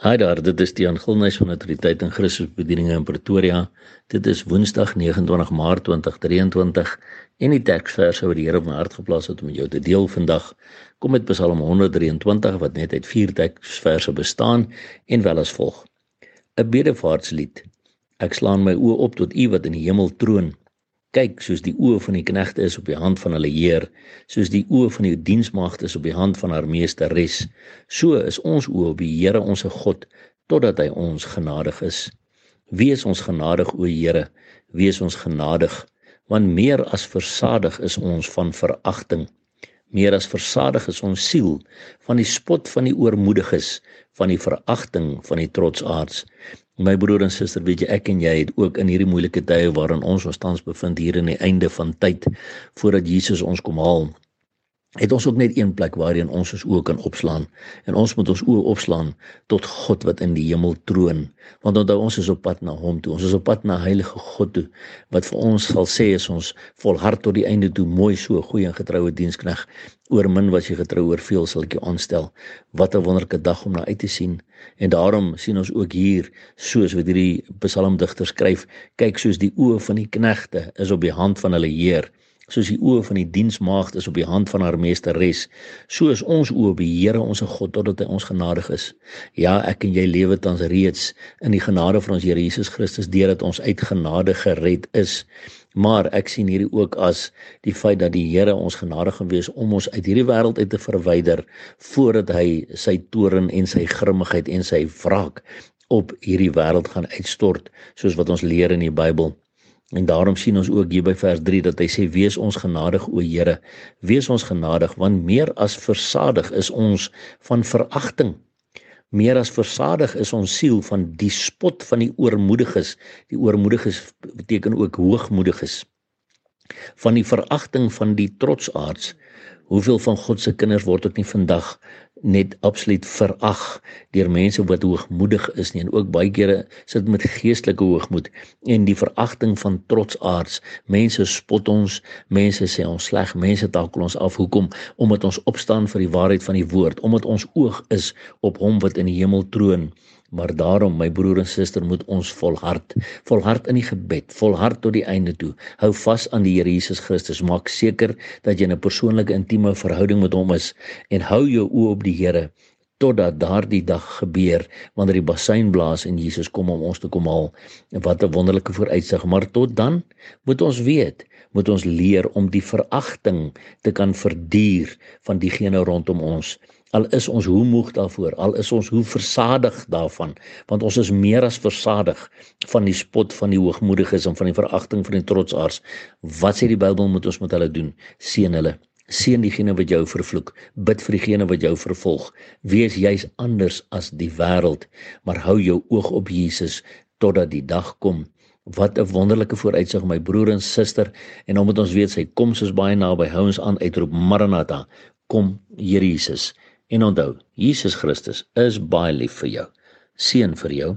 Hi daar, dit is Tiaan Gilnys van Autoriteit en Christusbedieninge in Pretoria. Dit is Woensdag 29 Maart 2023 en die teksverse wat die Here op my hart geplaas het om met jou te deel vandag kom met Psalm 123 wat net uit vier teksverse bestaan en wel as volg: 'n Bedevaartslied. Ek slaan my oë op tot U wat in die hemel troon kyk soos die oë van die knegte is op die hand van hulle heer soos die oë van die diensmagte is op die hand van haar meesteres so is ons oë op die Here ons God totdat hy ons genadig is. Wees ons genadig o Here wees ons genadig want meer as versadig is ons van veragting. Meer as versadig is ons siel van die spot van die oormoediges van die veragting van die trotsaards My broer en suster, weet jy ek en jy het ook in hierdie moeilike tye waarin ons ons tans bevind hier in die einde van tyd voordat Jesus ons kom haal. Het ons ook net een plek waarheen ons ons oë kan opslaan en ons moet ons oë opslaan tot God wat in die hemel troon. Want onthou ons is op pad na hom toe. Ons is op pad na heilige God toe wat vir ons sal sê as ons volhard tot die einde toe. Mooi so goeie en getroue dienskneg. Oor min wat jy getrou oor veel sal ek jou aanstel. Wat 'n wonderlike dag om na uit te sien. En daarom sien ons ook hier soos wat hierdie psalmdigter skryf, kyk soos die oë van die knegte is op die hand van hulle Heer, soos die oë van die diensmaagd is op die hand van haar meesteres, so is ons oë op die Here ons God totdat hy ons genadig is. Ja, ek en jy lewe tans reeds in die genade van ons Here Jesus Christus deurdat ons uit genade gered is. Maar ek sien hierdie ook as die feit dat die Here ons genadig gewees om ons uit hierdie wêreld uit te verwyder voordat hy sy toorn en sy grimmigheid en sy wraak op hierdie wêreld gaan uitstort soos wat ons leer in die Bybel. En daarom sien ons ook hier by vers 3 dat hy sê wees ons genadig o Here, wees ons genadig want meer as versadig is ons van veragting meer as versadig is ons siel van die spot van die oormoediges. Die oormoediges beteken ook hoogmoediges. Van die veragting van die trotsaards. Hoeveel van God se kinders word ook nie vandag net absoluut verag deur mense wat hoogmoedig is nie. En ook baie kere sit met geestelike hoogmoed en die veragting van trotsaards mense spot ons mense sê ons sleg mense takel ons af. Hoekom? Omdat ons opstaan vir die waarheid van die woord omdat ons oog is op hom wat in die hemel troon Maar daarom my broer en suster moet ons volhard, volhard in die gebed, volhard tot die einde toe. Hou vas aan die Here Jesus Christus. Maak seker dat jy 'n persoonlike intieme verhouding met hom is en hou jou oë op die Here totdat daardie dag gebeur wanneer die bassein blaas en Jesus kom om ons te kom haal. Wat 'n wonderlike vooruitsig. Maar tot dan moet ons weet, moet ons leer om die veragting te kan verduur van diegene rondom ons al is ons hoe moeg daarvoor al is ons hoe versadig daarvan want ons is meer as versadig van die spot van die hoogmoediges en van die veragting van die trotsaars wat sê die Bybel moet ons met hulle doen? Seën hulle. Seën diegene wat jou vervloek. Bid vir diegene wat jou vervolg. Wees jy's anders as die wêreld maar hou jou oog op Jesus totdat die dag kom. Wat 'n wonderlike vooruitsig my broer en suster en omdat ons weet sy koms is baie naby hou ons aan uitroep Maranatha kom Here Jesus En onthou, Jesus Christus is baie lief vir jou. Seën vir jou.